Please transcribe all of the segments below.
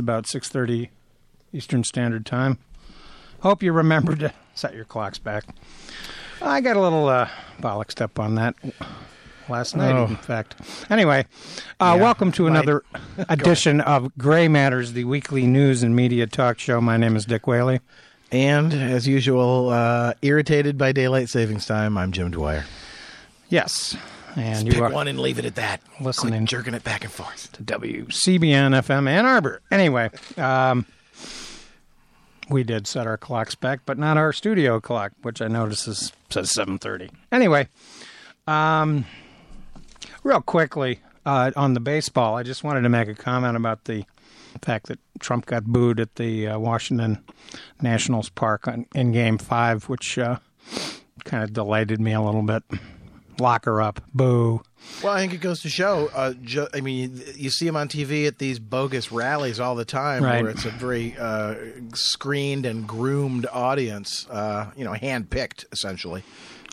about 6:30 Eastern Standard Time. Hope you remember to set your clocks back. I got a little uh, bollocksed up on that last night, Oh. in fact. Anyway, uh, Yeah, welcome to another edition of Gray Matters, the weekly news and media talk show. My name is Dick Whaley. And as usual, uh, irritated by daylight savings time, I'm Jim Dwyer. Yes, and Pick you are one and leave it at that. Listening. Quit jerking it back and forth. to WCBN FM Ann Arbor. Anyway, um, we did set our clocks back, but not our studio clock, which I notice is, says 7:30. Anyway, um, real quickly uh, on the baseball, I just wanted to make a comment about the fact that Trump got booed at the uh, Washington Nationals Park on, in Game Five, which uh, kind of delighted me a little bit. Lock her up, boo. Well, I think it goes to show. Uh, ju- I mean, you see him on TV at these bogus rallies all the time, Right. where it's a very uh, screened and groomed audience. Uh, you know, handpicked essentially.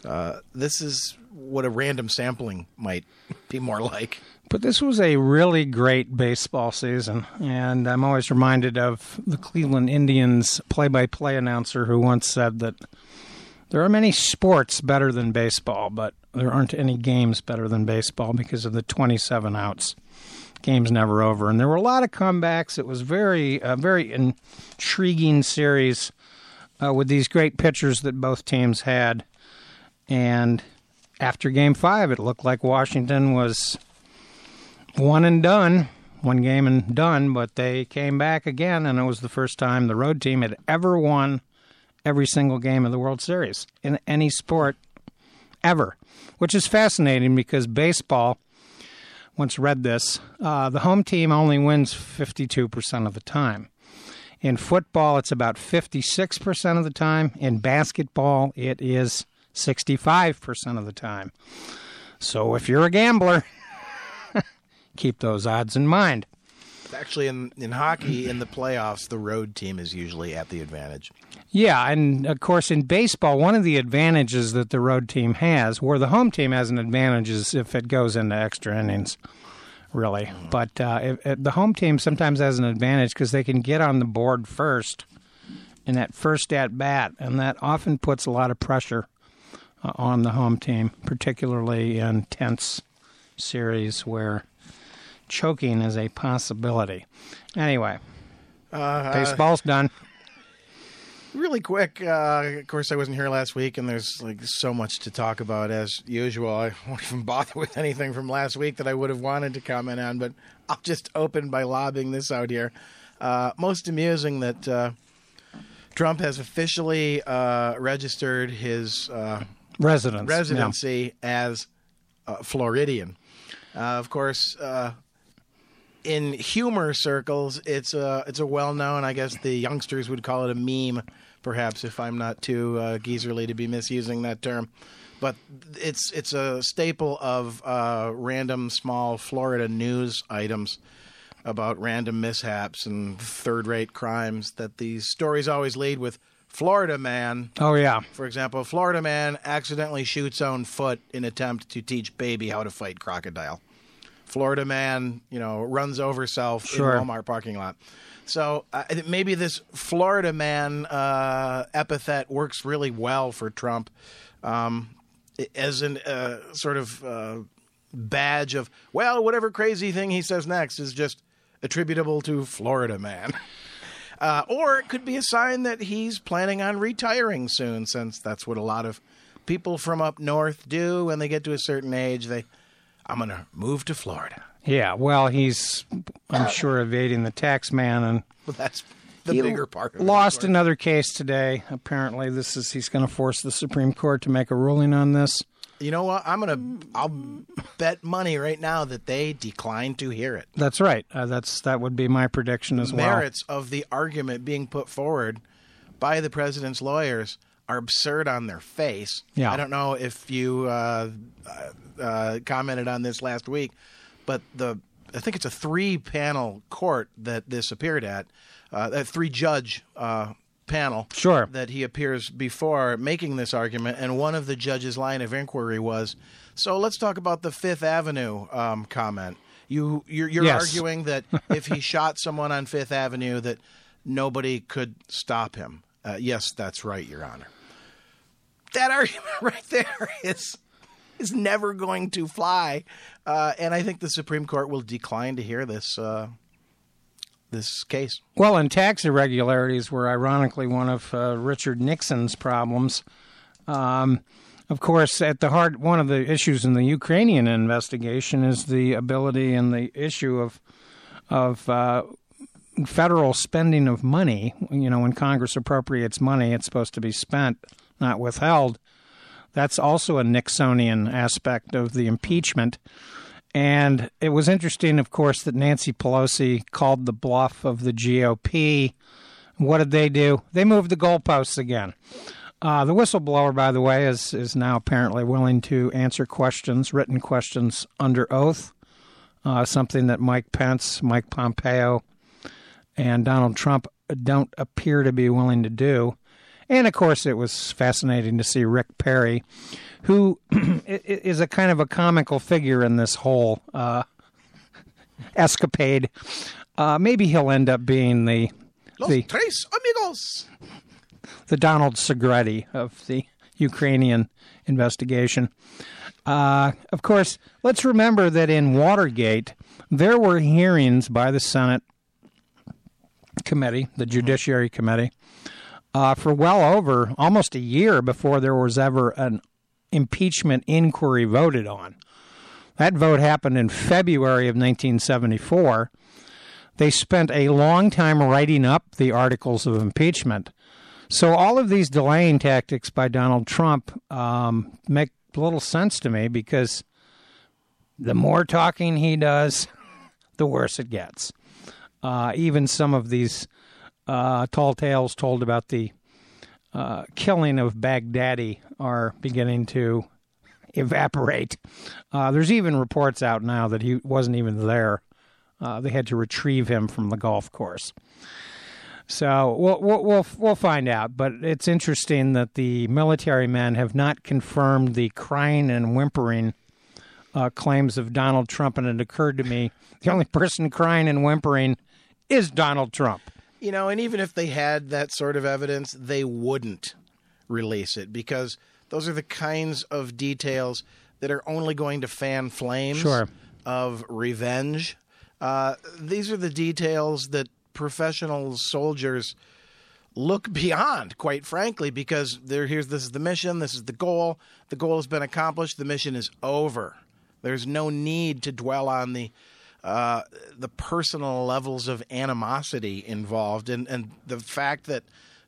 Uh, this is what a random sampling might be more like. But this was a really great baseball season, and I'm always reminded of the Cleveland Indians play by play announcer who once said that there are many sports better than baseball, but there aren't any games better than baseball because of the 27 outs. Game's never over. And there were a lot of comebacks. It was very, a very intriguing series uh, with these great pitchers that both teams had. And after game five, it looked like Washington was one and done, one game and done, but they came back again, and it was the first time the road team had ever won every single game of the World Series in any sport ever, which is fascinating because baseball. Once read this, uh, the home team only wins 52% of the time. In football, it's about 56% of the time. In basketball, it is 65% of the time. So if you're a gambler, keep those odds in mind. Actually, in in hockey, in the playoffs, the road team is usually at the advantage. Yeah, and of course, in baseball, one of the advantages that the road team has, where the home team has an advantage, is if it goes into extra innings, really. But uh, the home team sometimes has an advantage because they can get on the board first in that first at bat, and that often puts a lot of pressure uh, on the home team, particularly in tense series where choking is a possibility. Anyway, Uh, baseball's done. Really quick, uh, of course, I wasn't here last week, and there's like so much to talk about as usual. I won't even bother with anything from last week that I would have wanted to comment on, but I'll just open by lobbing this out here. Uh, most amusing that uh, Trump has officially uh, registered his uh, Residence. yeah. residency as uh, Floridian. Uh, of course, uh, in humor circles, it's a it's a well known. I guess the youngsters would call it a meme, perhaps if I'm not too uh, geezerly to be misusing that term. But it's it's a staple of uh, random small Florida news items about random mishaps and third rate crimes that these stories always lead with Florida man Oh yeah. for example, Florida man accidentally shoots own foot in attempt to teach baby how to fight crocodile. Florida man, you know, runs over self Sure. in Walmart parking lot. So uh, maybe this Florida man uh, epithet works really well for Trump um, as an uh, sort of uh, badge of well, whatever crazy thing he says next is just attributable to Florida man. Uh, or it could be a sign that he's planning on retiring soon, since that's what a lot of people from up north do when they get to a certain age. They, I'm going to move to Florida. Yeah, well, he's, I'm sure, evading the tax man and Well, that's the he bigger part of it. lost another case today. Apparently, this is he's going to force the Supreme Court to make a ruling on this. You know what? I'm going to, I'll bet money right now that they decline to hear it. That's right. Uh, that's that would be my prediction as well. merits of the argument being put forward by the president's lawyers are absurd on their face. Yeah. I don't know if you uh, uh, uh, commented on this last week, but the I think it's a three panel court that this appeared at, uh, a three judge uh, panel. Sure. That he appears before making this argument, and one of the judge's line of inquiry was, "So let's talk about the Fifth Avenue um, comment." You you're, you're Yes. arguing that if he shot someone on Fifth Avenue, that nobody could stop him. Uh, yes, that's right, Your Honor. That argument right there is is never going to fly, uh, and I think the Supreme Court will decline to hear this uh, this case. Well, and tax irregularities were ironically one of uh, Richard Nixon's problems. Um, of course, at the heart, one of the issues in the Ukrainian investigation is the ability and the issue of of uh, federal spending of money. You know, when Congress appropriates money, it's supposed to be spent, not withheld. That's also a Nixonian aspect of the impeachment. And it was interesting, of course, that Nancy Pelosi called the bluff of the GOP. What did they do? They moved the goalposts again. Uh, the whistleblower, by the way, is is now apparently willing to answer questions, written questions under oath. Uh, something that Mike Pence, Mike Pompeo, and Donald Trump don't appear to be willing to do. And of course, it was fascinating to see Rick Perry, who is a kind of a comical figure in this whole uh, escapade. Uh, maybe he'll end up being the Los the tres amigos. the Donald Segretti of the Ukrainian investigation. Uh, of course, let's remember that in Watergate, there were hearings by the Senate committee, the Judiciary Committee, uh, for well over almost a year before there was ever an impeachment inquiry voted on. That vote happened in February of 1974. They spent a long time writing up the articles of impeachment. So all of these delaying tactics by Donald Trump um, make little sense to me because the more talking he does, the worse it gets. Uh, even some of these uh, tall tales told about the uh, killing of Baghdadi are beginning to evaporate. Uh, there's even reports out now that he wasn't even there. Uh, they had to retrieve him from the golf course. So we'll, we'll we'll we'll find out. But it's interesting that the military men have not confirmed the crying and whimpering uh, claims of Donald Trump, and it occurred to me the only person crying and whimpering is Donald Trump. You know, and even if they had that sort of evidence, they wouldn't release it because those are the kinds of details that are only going to fan flames Sure. of revenge. Uh, these are the details that professional soldiers look beyond, quite frankly, because they're here's this is the mission, this is the goal. The goal has been accomplished. The mission is over. There's no need to dwell on the uh, the personal levels of animosity involved, and and the fact that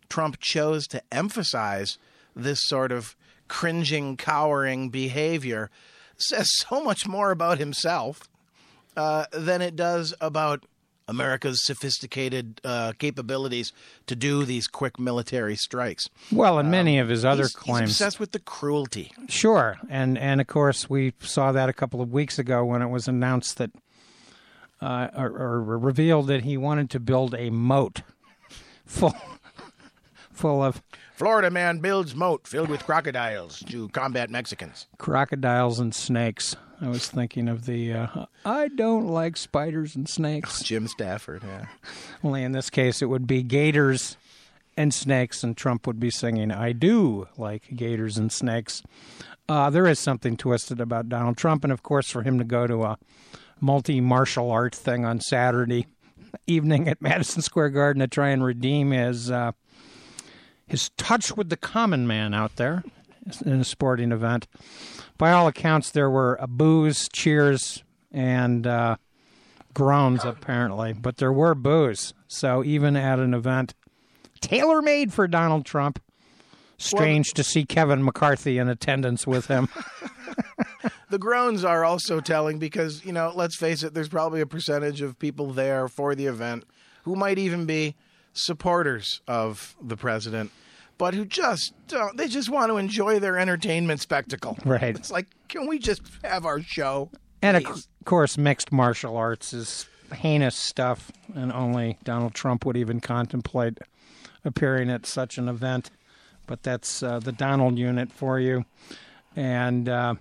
Trump chose to emphasize this sort of cringing, cowering behavior says so much more about himself uh, than it does about America's sophisticated uh, capabilities to do these quick military strikes. Well, and many of his other He's, he's claims. obsessed with the cruelty. Sure, and and of course we saw that a couple of weeks ago when it was announced that, uh, or, or revealed that he wanted to build a moat full, full of Florida man builds moat filled with crocodiles to combat Mexicans. crocodiles and snakes. I was thinking of the uh, I don't like spiders and snakes. Jim Stafford, yeah. Only in this case it would be gators and snakes, and Trump would be singing I do like gators and snakes. Uh, there is something twisted about Donald Trump, and of course, for him to go to a multi martial art thing on Saturday evening at Madison Square Garden to try and redeem his uh, his touch with the common man out there in a sporting event. By all accounts, there were boos, cheers, and uh, groans, apparently, but there were boos. So even at an event tailor made for Donald Trump, strange to see Kevin McCarthy in attendance with him. The groans are also telling because, you know, let's face it, there's probably a percentage of people there for the event who might even be supporters of the president, but who just don't, they just want to enjoy their entertainment spectacle. Right. It's like, can we just have our show? And of course, mixed martial arts is heinous stuff, and only Donald Trump would even contemplate appearing at such an event. But that's uh, the Donald unit for you. And, uh,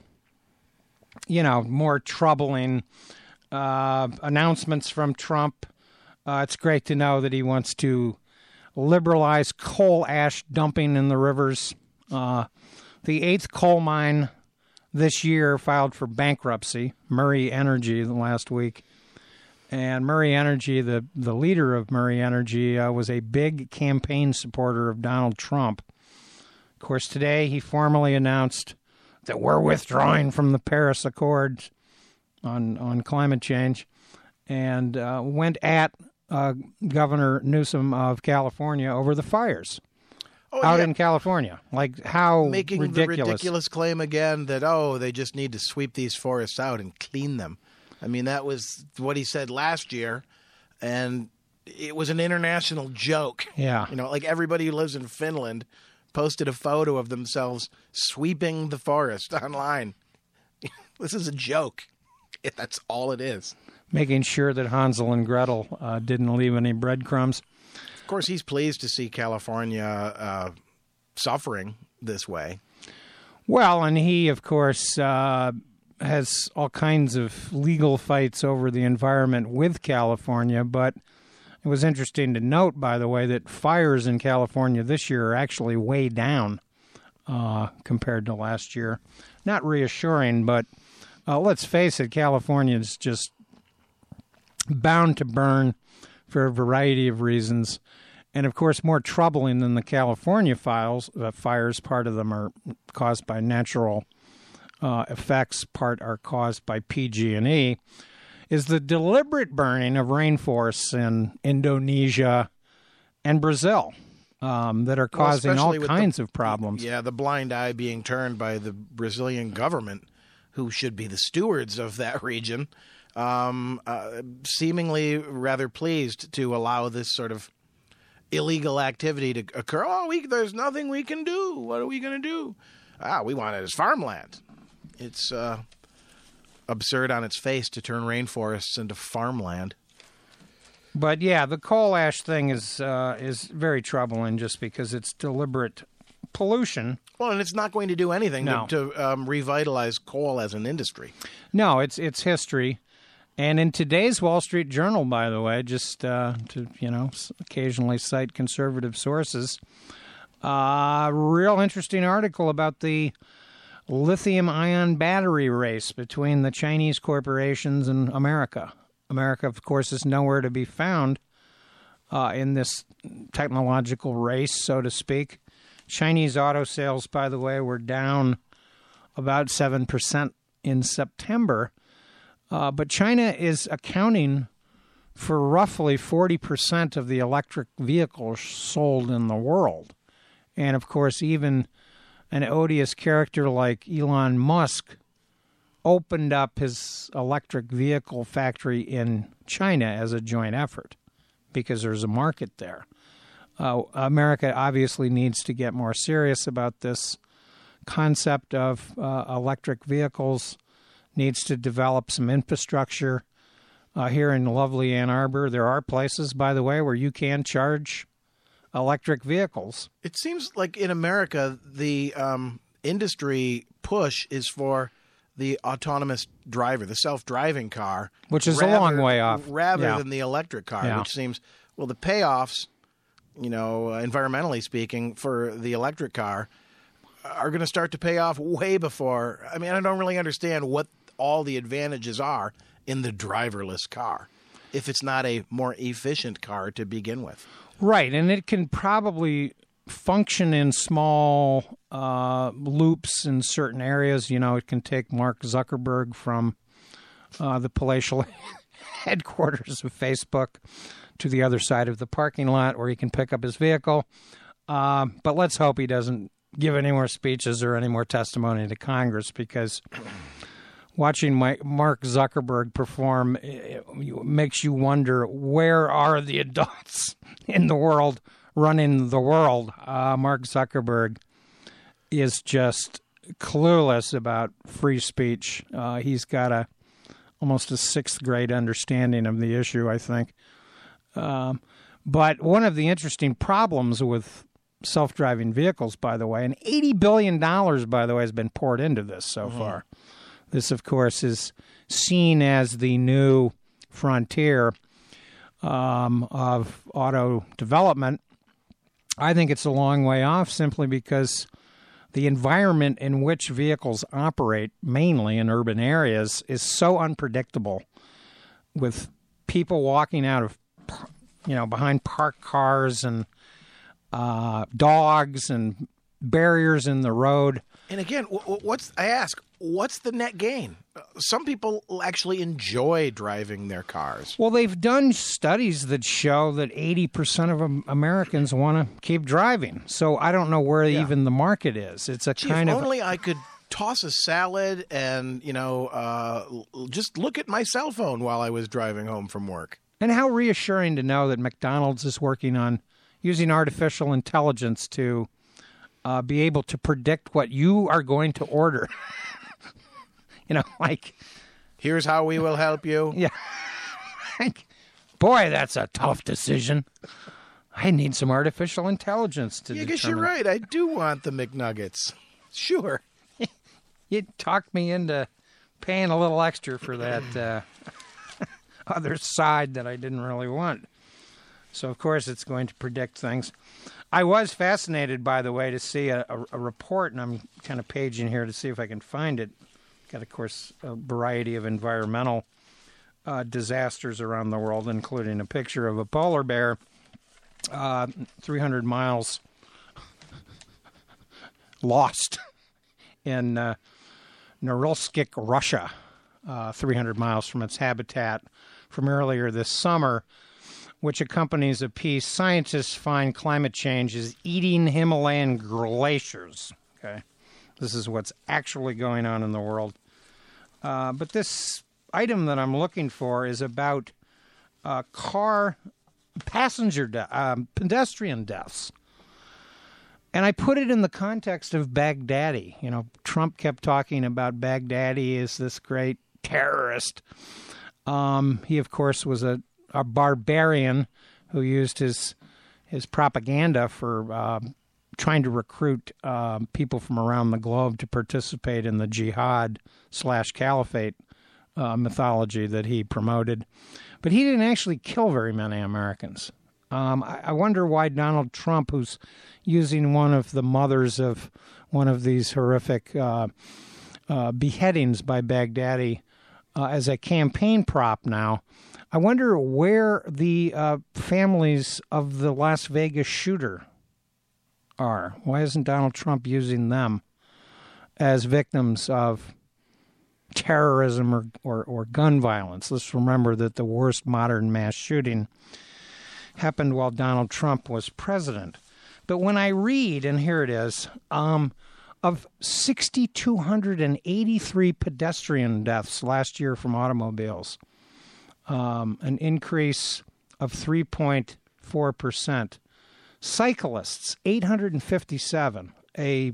you know, more troubling uh, announcements from Trump. Uh, it's great to know that he wants to liberalize coal ash dumping in the rivers. Uh, the eighth coal mine this year filed for bankruptcy, Murray Energy, last week. And Murray Energy, the, the leader of Murray Energy, uh, was a big campaign supporter of Donald Trump. Of course, today he formally announced that we're withdrawing from the Paris Accords on, on climate change and uh, went at uh, Governor Newsom of California over the fires Oh, out yeah, in California. Like, how making ridiculous. the ridiculous claim again that oh they just need to sweep these forests out and clean them. I mean that was what he said last year, and it was an international joke. Yeah. you know, like everybody who lives in Finland posted a photo of themselves sweeping the forest online. this is a joke. If That's all it is. Making sure that Hansel and Gretel uh, didn't leave any breadcrumbs. Of course, he's pleased to see California uh, suffering this way. Well, and he, of course, uh, has all kinds of legal fights over the environment with California. But it was interesting to note, by the way, that fires in California this year are actually way down uh, compared to last year. Not reassuring, but uh, let's face it, California is just bound to burn for a variety of reasons. And of course, more troubling than the California files, uh, fires, part of them are caused by natural uh, effects, part are caused by PG&E, is the deliberate burning of rainforests in Indonesia and Brazil um, that are Well, causing all especially with the- kinds of problems. Yeah, the blind eye being turned by the Brazilian government, who should be the stewards of that region, um, uh, seemingly rather pleased to allow this sort of illegal activity to occur. Oh, we, there's nothing we can do. What are we going to do? Ah, we want it as farmland. It's uh, absurd on its face to turn rainforests into farmland. But yeah, the coal ash thing is uh, is very troubling just because it's deliberate pollution. Well, and it's not going to do anything No. to, to um, revitalize coal as an industry. No, it's it's history. And in today's Wall Street Journal, by the way, just uh, to you know occasionally cite conservative sources, uh, real interesting article about the lithium-ion battery race between the Chinese corporations and America. America, of course, is nowhere to be found uh, in this technological race, so to speak. Chinese auto sales, by the way, were down about seven percent in September. Uh, but China is accounting for roughly 40% of the electric vehicles sold in the world. And of course, even an odious character like Elon Musk opened up his electric vehicle factory in China as a joint effort because there's a market there. Uh, America obviously needs to get more serious about this concept of uh, electric vehicles needs to develop some infrastructure. Uh, here in lovely Ann Arbor, there are places, by the way, where you can charge electric vehicles. It seems like in America, the um, industry push is for the autonomous driver, the self-driving car, Which is a long way off. rather Yeah. than the electric car. Yeah. Which seems well, the payoffs, you know, uh, environmentally speaking, for the electric car are going to start to pay off way before. I mean, I don't really understand what all the advantages are in the driverless car if it's not a more efficient car to begin with. Right, and it can probably function in small uh, loops in certain areas. You know, it can take Mark Zuckerberg from uh, the palatial headquarters of Facebook to the other side of the parking lot where he can pick up his vehicle. Uh, but let's hope he doesn't give any more speeches or any more testimony to Congress because watching my, Mark Zuckerberg perform eh, makes you wonder where are the adults in the world running the world. Uh, Mark Zuckerberg is just clueless about free speech. Uh, he's got a almost a sixth grade understanding of the issue, I think. Um, but one of the interesting problems with self-driving vehicles, by the way, and eighty billion dollars, by the way, has been poured into this so far. This, of course, is seen as the new frontier um, of auto development. I think it's a long way off simply because the environment in which vehicles operate, mainly in urban areas, is so unpredictable with people walking out of, you know, behind parked cars and uh, dogs and barriers in the road. And again, what's I ask, what's the net gain? Some people actually enjoy driving their cars. Well, they've done studies that show that 80% of Americans want to keep driving. So I don't know where yeah. even the market is. It's a Gee, kind if of only I could toss a salad and, you know, uh, just look at my cell phone while I was driving home from work. And how reassuring to know that McDonald's is working on using artificial intelligence to uh, be able to predict what you are going to order. you know, like here's how we will help you. Yeah. Boy, that's a tough decision. I need some artificial intelligence to. Yeah, I guess you're right. I do want the McNuggets. Sure. you talked me into paying a little extra for that uh, other side that I didn't really want. So of course it's going to predict things. I was fascinated, by the way, to see a, a, a report, and I'm kind of paging here to see if I can find it. Got, of course, a variety of environmental uh, disasters around the world, including a picture of a polar bear uh, 300 miles lost in uh, Norilsk, Russia, uh, 300 miles from its habitat from earlier this summer which accompanies a piece, scientists find climate change is eating Himalayan glaciers. Okay, this is what's actually going on in the world. Uh, but this item that I'm looking for is about uh, car passenger de- um, pedestrian deaths. And I put it in the context of Baghdadi. You know, Trump kept talking about Baghdadi as this great terrorist. Um, he, of course, was a a barbarian who used his his propaganda for uh, trying to recruit uh, people from around the globe to participate in the jihad slash caliphate uh, mythology that he promoted. But he didn't actually kill very many Americans. Um, I, I, wonder why Donald Trump, who's using one of the mothers of one of these horrific uh, uh, beheadings by Baghdadi uh, as a campaign prop now, I wonder where the uh, families of the Las Vegas shooter are. Why isn't Donald Trump using them as victims of terrorism or, or, or gun violence? Let's remember that the worst modern mass shooting happened while Donald Trump was president. But when I read, and here it is, um, of 6,283 pedestrian deaths last year from automobiles, um, an increase of 3.4%. Cyclists, 857, a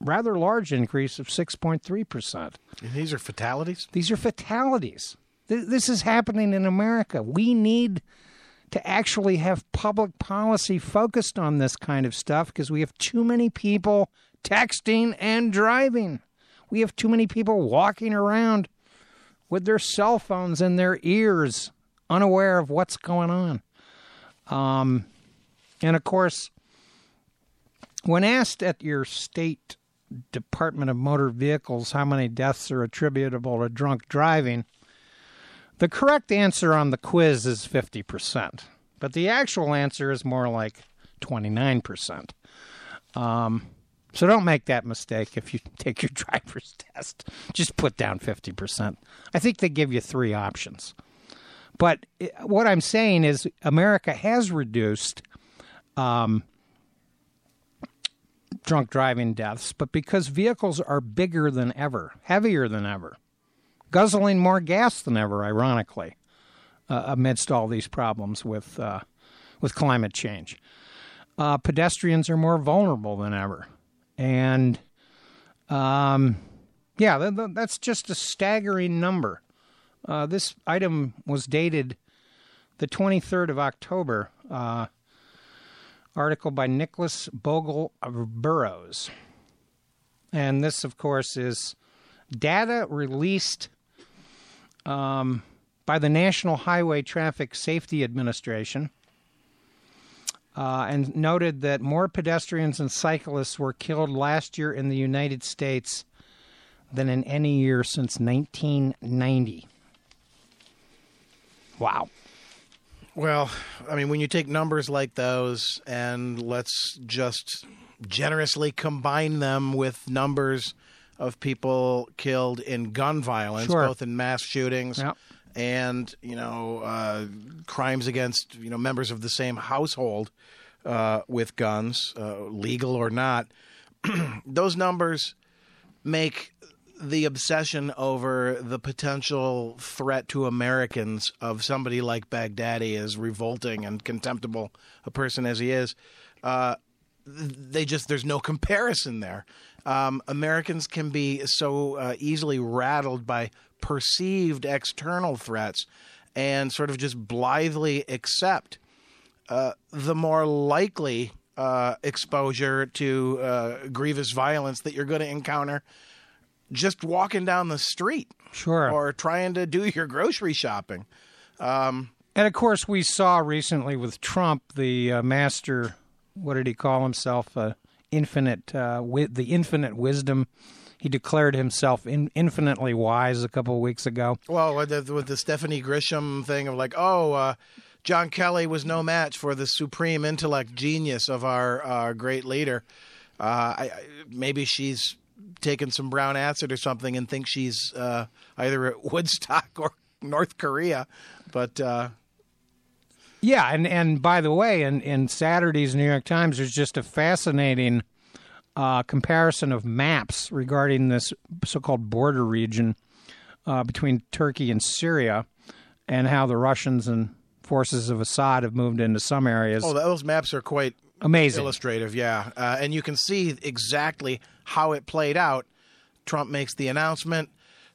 rather large increase of 6.3%. And these are fatalities? These are fatalities. This is happening in America. We need to actually have public policy focused on this kind of stuff because we have too many people texting and driving. We have too many people walking around with their cell phones in their ears, unaware of what's going on. Um, and of course, when asked at your state Department of Motor Vehicles how many deaths are attributable to drunk driving, the correct answer on the quiz is 50%, but the actual answer is more like 29%. Um, so don't make that mistake if you take your driver's test. Just put down 50%. I think they give you three options. But what I'm saying is America has reduced um, drunk driving deaths, but because vehicles are bigger than ever, heavier than ever, guzzling more gas than ever, ironically, uh, amidst all these problems with, uh, with climate change. Uh, pedestrians are more vulnerable than ever. And um, yeah, that's just a staggering number. Uh, this item was dated the 23rd of October. Uh, article by Nicholas Bogel of Burroughs. And this, of course, is data released um, by the National Highway Traffic Safety Administration uh, and noted that more pedestrians and cyclists were killed last year in the United States than in any year since 1990. Wow. Well, I mean, when you take numbers like those and let's just generously combine them with numbers of people killed in gun violence, Sure. both in mass shootings Yep. And you know uh, crimes against you know members of the same household uh, with guns, uh, legal or not. those numbers make the obsession over the potential threat to Americans of somebody like Baghdadi, as revolting and contemptible a person as he is, uh, they just there's no comparison there. Um, Americans can be so uh, easily rattled by perceived external threats and sort of just blithely accept uh, the more likely uh, exposure to uh, grievous violence that you're going to encounter just walking down the street Sure. or trying to do your grocery shopping. And of course, we saw recently with Trump the uh, master. What did he call himself? Infinite, uh, wi- the infinite wisdom. He declared himself in, infinitely wise a couple of weeks ago. Well, with the, with the Stephanie Grisham thing of like, oh, uh, John Kelly was no match for the supreme intellect genius of our uh, great leader. Uh, I, I, maybe she's taken some brown acid or something and thinks she's uh, either at Woodstock or North Korea. But uh, Yeah, and and by the way, in in Saturday's New York Times, there's just a fascinating uh, comparison of maps regarding this so-called border region uh, between Turkey and Syria, and how the Russians and forces of Assad have moved into some areas. oh, those maps are quite Amazing. illustrative, yeah. Uh, and you can see exactly how it played out. Trump makes the announcement.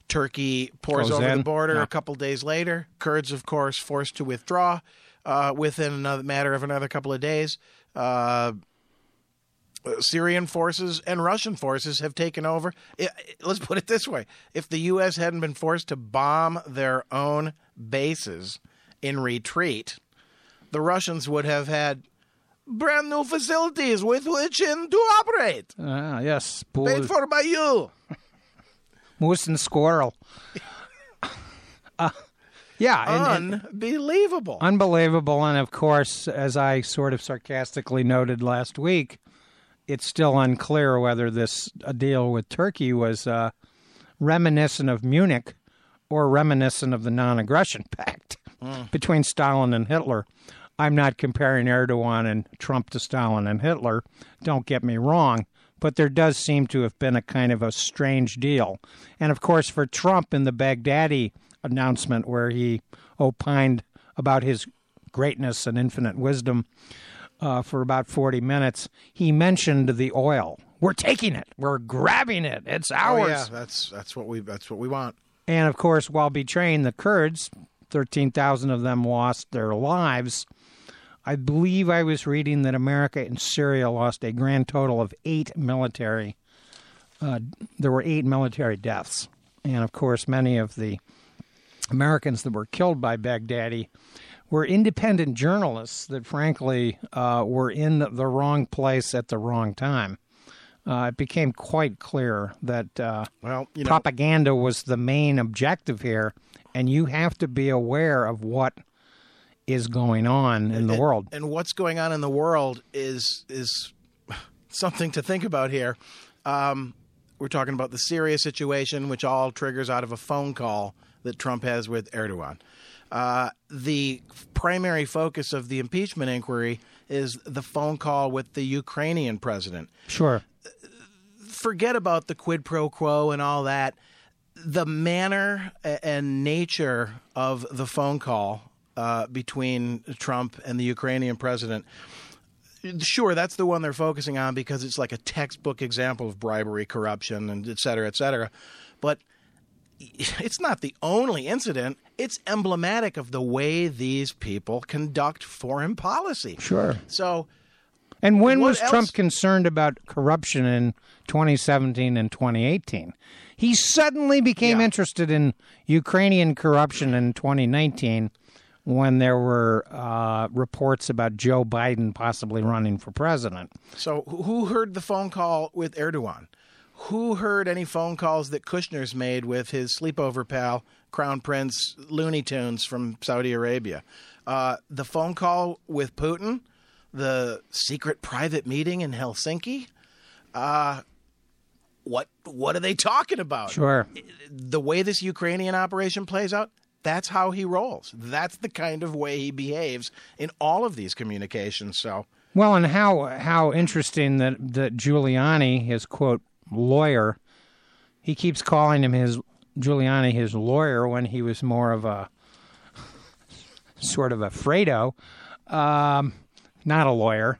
Turkey pours Goes over in. the border Yeah. a couple days later. Kurds, of course, forced to withdraw uh, within another matter of another couple of days. Uh, Syrian forces and Russian forces have taken over. I- I- let's put it this way: if the U.S. hadn't been forced to bomb their own bases in retreat, the Russians would have had brand new facilities with which in to operate. Ah, yes, Paid for by you. moose and squirrel. uh, yeah, and- and- Unbelievable. Unbelievable. And of course, as I sort of sarcastically noted last week, it's still unclear whether this uh, deal with Turkey was uh, reminiscent of Munich or reminiscent of the non aggression pact between Stalin and Hitler. I'm not comparing Erdogan and Trump to Stalin and Hitler. Don't get me wrong. But there does seem to have been a kind of a strange deal. And of course, for Trump in the Baghdadi announcement, where he opined about his greatness and infinite wisdom uh, for about 40 minutes, he mentioned the oil. We're taking it. We're grabbing it. It's oh ours. yeah, that's that's what we that's what we want. And of course, while betraying the Kurds, 13,000 of them lost their lives. I believe I was reading that America and Syria lost a grand total of eight military. Uh, there were eight military deaths. And of course, many of the Americans that were killed by Baghdadi were independent journalists that, frankly, uh, were in the wrong place at the wrong time. Uh, it became quite clear that uh, Well, you know, propaganda was the main objective here, and you have to be aware of what is going on in the world. and what's going on in the world is is something to think about here. Um, we're talking about the Syria situation, which all triggers out of a phone call that Trump has with Erdogan. Uh, the primary focus of the impeachment inquiry is the phone call with the Ukrainian president. Sure. Forget about the quid pro quo and all that. The manner and nature of the phone call uh, between Trump and the Ukrainian president sure that's the one they're focusing on because it's like a textbook example of bribery corruption and et cetera et cetera but it's not the only incident it's emblematic of the way these people conduct foreign policy Sure. so And when was else? Trump concerned about corruption in 2017 and 2018? He suddenly became Yeah. interested in Ukrainian corruption in 2019 when there were uh, reports about Joe Biden possibly running for president. So, who- who heard the phone call with Erdogan? Who heard any phone calls that Kushner's made with his sleepover pal, Crown Prince Looney Tunes from Saudi Arabia? Uh, the phone call with Putin, the secret private meeting in Helsinki. Uh, what what are they talking about? Sure. the way this Ukrainian operation plays out, that's how he rolls. That's the kind of way he behaves in all of these communications. So, Well, and how how interesting that that Giuliani, his quote lawyer, he keeps calling him his Giuliani his lawyer when he was more of a sort of a Fredo, um, not a lawyer.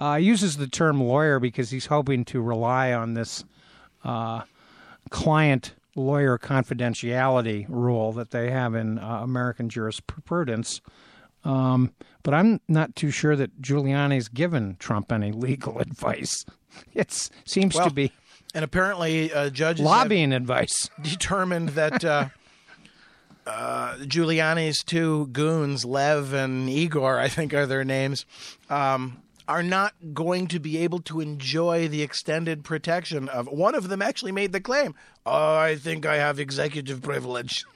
Uh, uses the term lawyer because he's hoping to rely on this uh, client lawyer confidentiality rule that they have in uh, American jurisprudence. Um, but I'm not too sure that Giuliani's given Trump any legal advice. It seems Well, to be and apparently, uh, judges lobbying advice. determined that uh, uh, Giuliani's two goons, Lev and Igor, I think are their names, um, are not going to be able to enjoy the extended protection of. One of them actually made the claim, "Oh, I think I have executive privilege."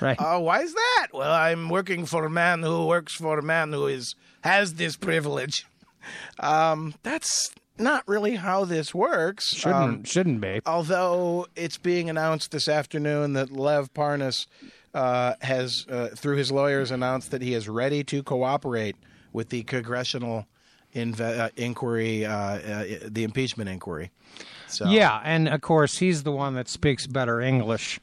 Right. Oh, why is that? Well, I'm working for a man who works for a man who is has this privilege. Um, that's not really how this works. shouldn't Um, shouldn't be. although it's being announced this afternoon that Lev Parnas uh, has, uh, through his lawyers, announced that he is ready to cooperate with the congressional inve- uh, inquiry, uh, uh, the impeachment inquiry. So, Yeah, and of course he's the one that speaks better English,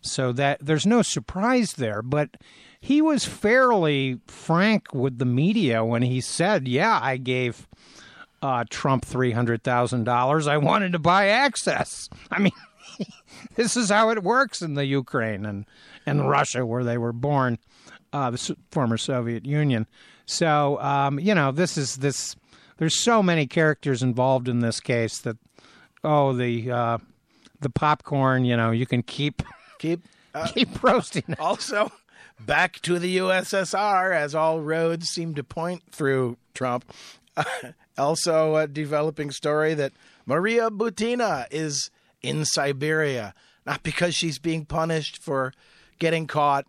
so that there's no surprise there. But he was fairly frank with the media when he said, "Yeah, I gave uh, Trump three hundred thousand dollars. I wanted to buy access." I mean, this is how it works in the Ukraine and and Russia, where they were born, uh, the former Soviet Union. So um, you know, this is this. There's so many characters involved in this case that oh the uh, the popcorn. You know, you can keep keep. Uh, keep roasting it. also, back to the USSR, as all roads seem to point through Trump. Also, a developing story that Maria Butina is in Siberia, not because she's being punished for getting caught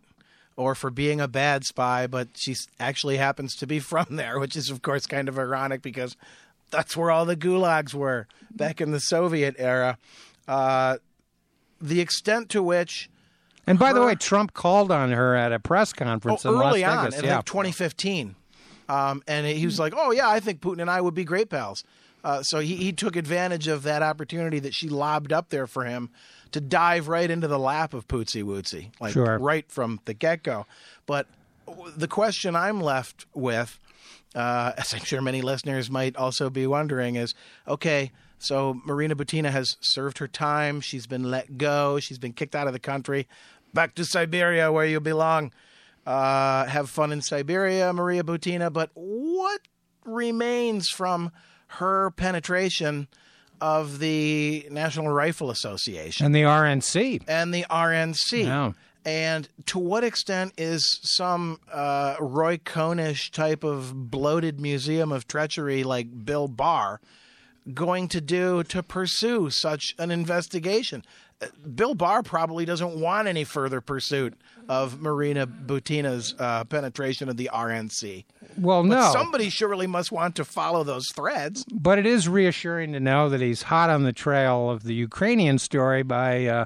or for being a bad spy, but she actually happens to be from there, which is, of course, kind of ironic because that's where all the gulags were back in the Soviet era. Uh, the extent to which And by the way, Trump called on her at a press conference in oh, early Las on Vegas. in yeah. like 2015, um, and he was like, "Oh yeah, I think Putin and I would be great pals." Uh, so he, he took advantage of that opportunity that she lobbed up there for him to dive right into the lap of Pootsy Wootsy, like Sure. right from the get go. But the question I'm left with, uh, as I'm sure many listeners might also be wondering, is okay. So Marina Butina has served her time. She's been let go. She's been kicked out of the country. Back to Siberia, where you belong. Uh, have fun in Siberia, Maria Butina. But what remains from her penetration of the National Rifle Association? and the RNC. and the RNC. Yeah. And to what extent is some uh, Roy Cohnish type of bloated museum of treachery like Bill Barr going to do to pursue such an investigation? Bill Barr probably doesn't want any further pursuit of Marina Butina's uh, penetration of the RNC. Well, no, Somebody surely must want to follow those threads. but it is reassuring to know that he's hot on the trail of the Ukrainian story by uh,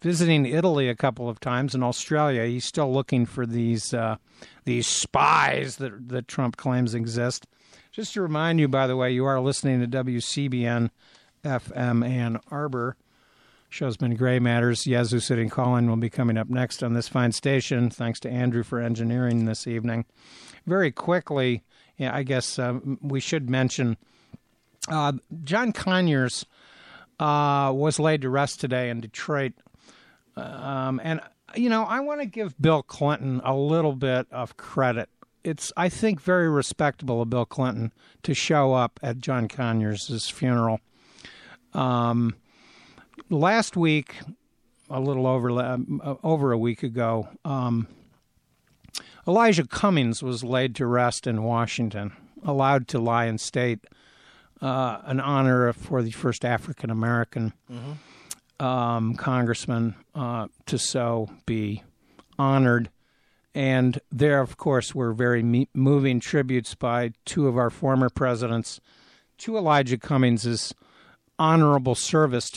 visiting Italy a couple of times and Australia. He's still looking for these uh, these spies that that Trump claims exist. Just to remind you, by the way, you are listening to WCBN FM Ann Arbor. Show's been Gray Matters. Yazoo City Colin will be coming up next on this fine station. Thanks to Andrew for engineering this evening. Very quickly, yeah, I guess uh, we should mention uh, John Conyers uh, was laid to rest today in Detroit. Um, and, you know, I want to give Bill Clinton a little bit of credit. it's I think very respectable of Bill Clinton to show up at John Conyers' funeral. Um, last week, a little over uh, over a week ago, um, Elijah Cummings was laid to rest in Washington, allowed to lie in state. Uh, an honor for the first African American mm-hmm. um, congressman uh, to so be honored. And there, of course, were very me- moving tributes by two of our former presidents to Elijah Cummings' honorable service to